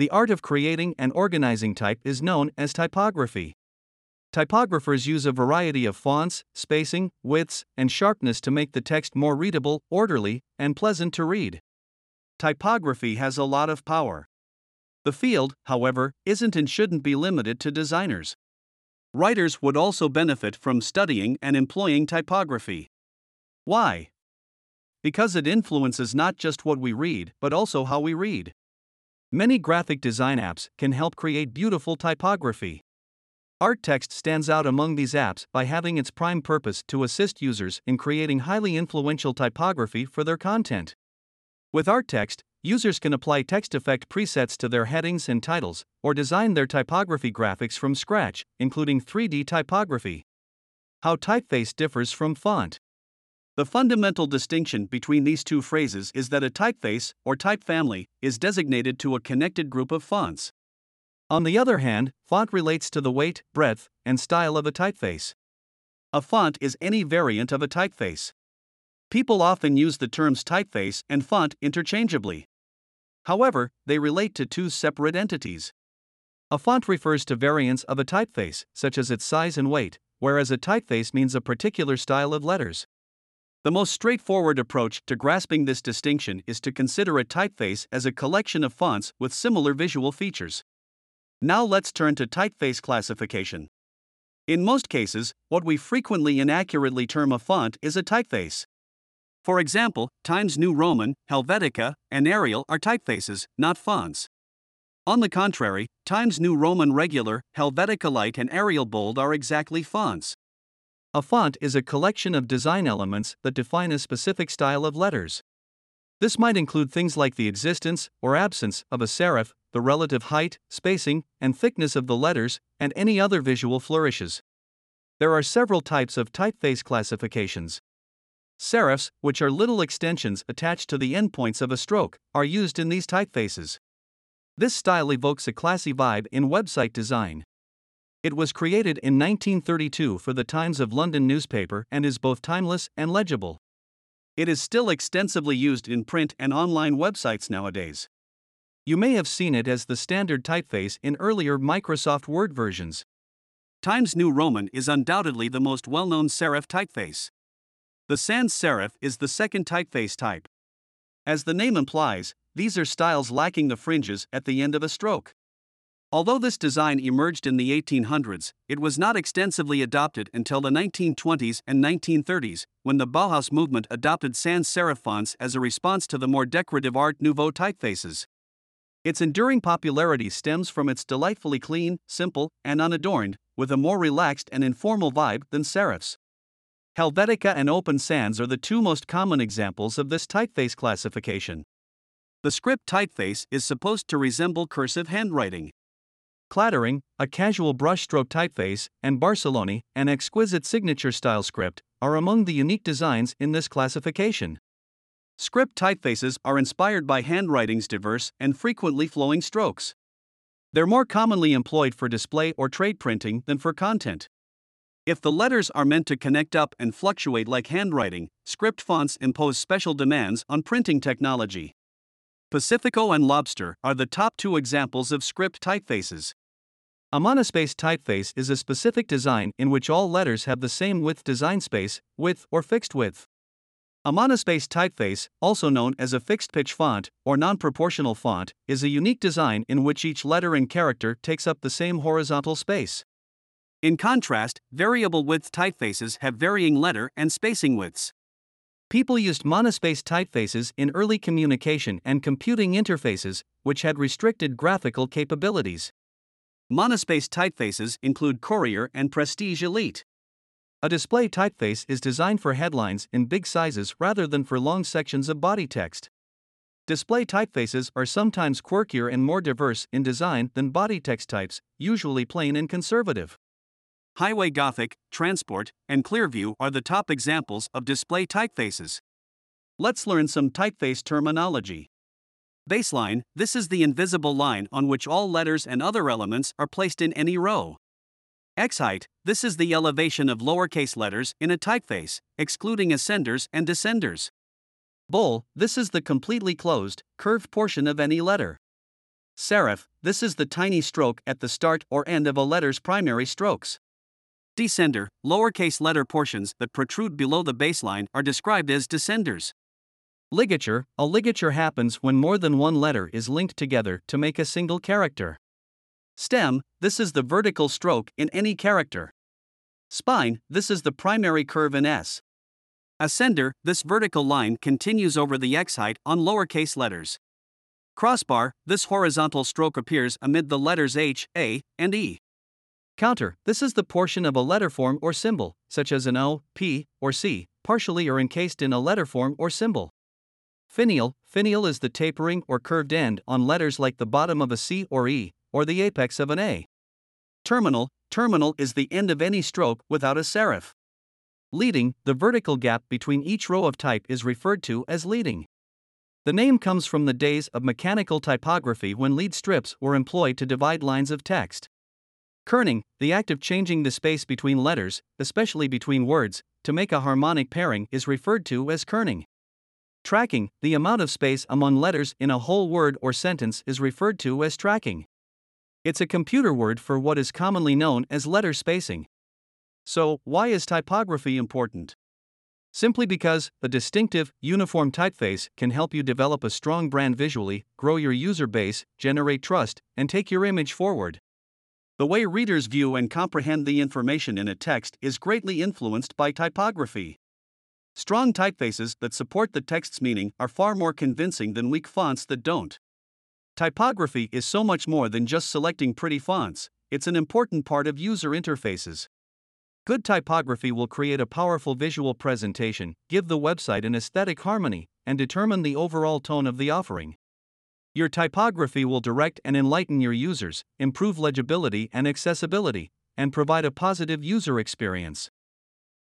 The art of creating and organizing type is known as typography. Typographers use a variety of fonts, spacing, widths, and sharpness to make the text more readable, orderly, and pleasant to read. Typography has a lot of power. The field, however, isn't and shouldn't be limited to designers. Writers would also benefit from studying and employing typography. Why? Because it influences not just what we read, but also how we read. Many graphic design apps can help create beautiful typography. ArtText stands out among these apps by having its prime purpose to assist users in creating highly influential typography for their content. With ArtText, users can apply text effect presets to their headings and titles, or design their typography graphics from scratch, including 3D typography. How typeface differs from font. The fundamental distinction between these two phrases is that a typeface, or type family, is designated to a connected group of fonts. On the other hand, font relates to the weight, breadth, and style of a typeface. A font is any variant of a typeface. People often use the terms typeface and font interchangeably. However, they relate to two separate entities. A font refers to variants of a typeface, such as its size and weight, whereas a typeface means a particular style of letters. The most straightforward approach to grasping this distinction is to consider a typeface as a collection of fonts with similar visual features. Now let's turn to typeface classification. In most cases, what we frequently inaccurately term a font is a typeface. For example, Times New Roman, Helvetica, and Arial are typefaces, not fonts. On the contrary, Times New Roman Regular, Helvetica Light, and Arial Bold are exactly fonts. A font is a collection of design elements that define a specific style of letters. This might include things like the existence or absence of a serif, the relative height, spacing, and thickness of the letters, and any other visual flourishes. There are several types of typeface classifications. Serifs, which are little extensions attached to the endpoints of a stroke, are used in these typefaces. This style evokes a classy vibe in website design. It was created in 1932 for the Times of London newspaper and is both timeless and legible. It is still extensively used in print and online websites nowadays. You may have seen it as the standard typeface in earlier Microsoft Word versions. Times New Roman is undoubtedly the most well known serif typeface. The sans serif is the second typeface type. As the name implies, these are styles lacking the fringes at the end of a stroke. Although this design emerged in the 1800s, it was not extensively adopted until the 1920s and 1930s, when the Bauhaus movement adopted sans serif fonts as a response to the more decorative Art Nouveau typefaces. Its enduring popularity stems from its delightfully clean, simple, and unadorned, with a more relaxed and informal vibe than serifs. Helvetica and Open Sans are the two most common examples of this typeface classification. The script typeface is supposed to resemble cursive handwriting. Clattering, a casual brushstroke typeface, and Barceloni, an exquisite signature style script, are among the unique designs in this classification. Script typefaces are inspired by handwriting's diverse and frequently flowing strokes. They're more commonly employed for display or trade printing than for content. If the letters are meant to connect up and fluctuate like handwriting, script fonts impose special demands on printing technology. Pacifico and Lobster are the top two examples of script typefaces. A monospace typeface is a specific design in which all letters have the same width design space, width, or fixed width. A monospace typeface, also known as a fixed pitch font or non proportional font, is a unique design in which each letter and character takes up the same horizontal space. In contrast, variable width typefaces have varying letter and spacing widths. People used monospace typefaces in early communication and computing interfaces, which had restricted graphical capabilities. Monospace typefaces include Courier and Prestige Elite. A display typeface is designed for headlines in big sizes rather than for long sections of body text. Display typefaces are sometimes quirkier and more diverse in design than body text types, usually plain and conservative. Highway Gothic, Transport, and Clearview are the top examples of display typefaces. Let's learn some typeface terminology. Baseline this is the invisible line on which all letters and other elements are placed in any row. X height this is the elevation of lowercase letters in a typeface, excluding ascenders and descenders. Bowl this is the completely closed, curved portion of any letter. Serif, this is the tiny stroke at the start or end of a letter's primary strokes. Descender, lowercase letter portions that protrude below the baseline are described as descenders. Ligature, a ligature happens when more than one letter is linked together to make a single character. Stem, this is the vertical stroke in any character. Spine, this is the primary curve in S. Ascender, this vertical line continues over the X height on lowercase letters. Crossbar, this horizontal stroke appears amid the letters H, A, and E. Counter, this is the portion of a letter form or symbol, such as an O, P, or C, partially or encased in a letter form or symbol. Finial, finial is the tapering or curved end on letters like the bottom of a C or E, or the apex of an A. Terminal, terminal is the end of any stroke without a serif. Leading, the vertical gap between each row of type is referred to as leading. The name comes from the days of mechanical typography when lead strips were employed to divide lines of text. Kerning, the act of changing the space between letters, especially between words, to make a harmonic pairing is referred to as kerning. Tracking, the amount of space among letters in a whole word or sentence is referred to as tracking. It's a computer word for what is commonly known as letter spacing. So, why is typography important? Simply because a distinctive, uniform typeface can help you develop a strong brand visually, grow your user base, generate trust, and take your image forward. The way readers view and comprehend the information in a text is greatly influenced by typography. Strong typefaces that support the text's meaning are far more convincing than weak fonts that don't. Typography is so much more than just selecting pretty fonts, it's an important part of user interfaces. Good typography will create a powerful visual presentation, give the website an aesthetic harmony, and determine the overall tone of the offering. Your typography will direct and enlighten your users, improve legibility and accessibility, and provide a positive user experience.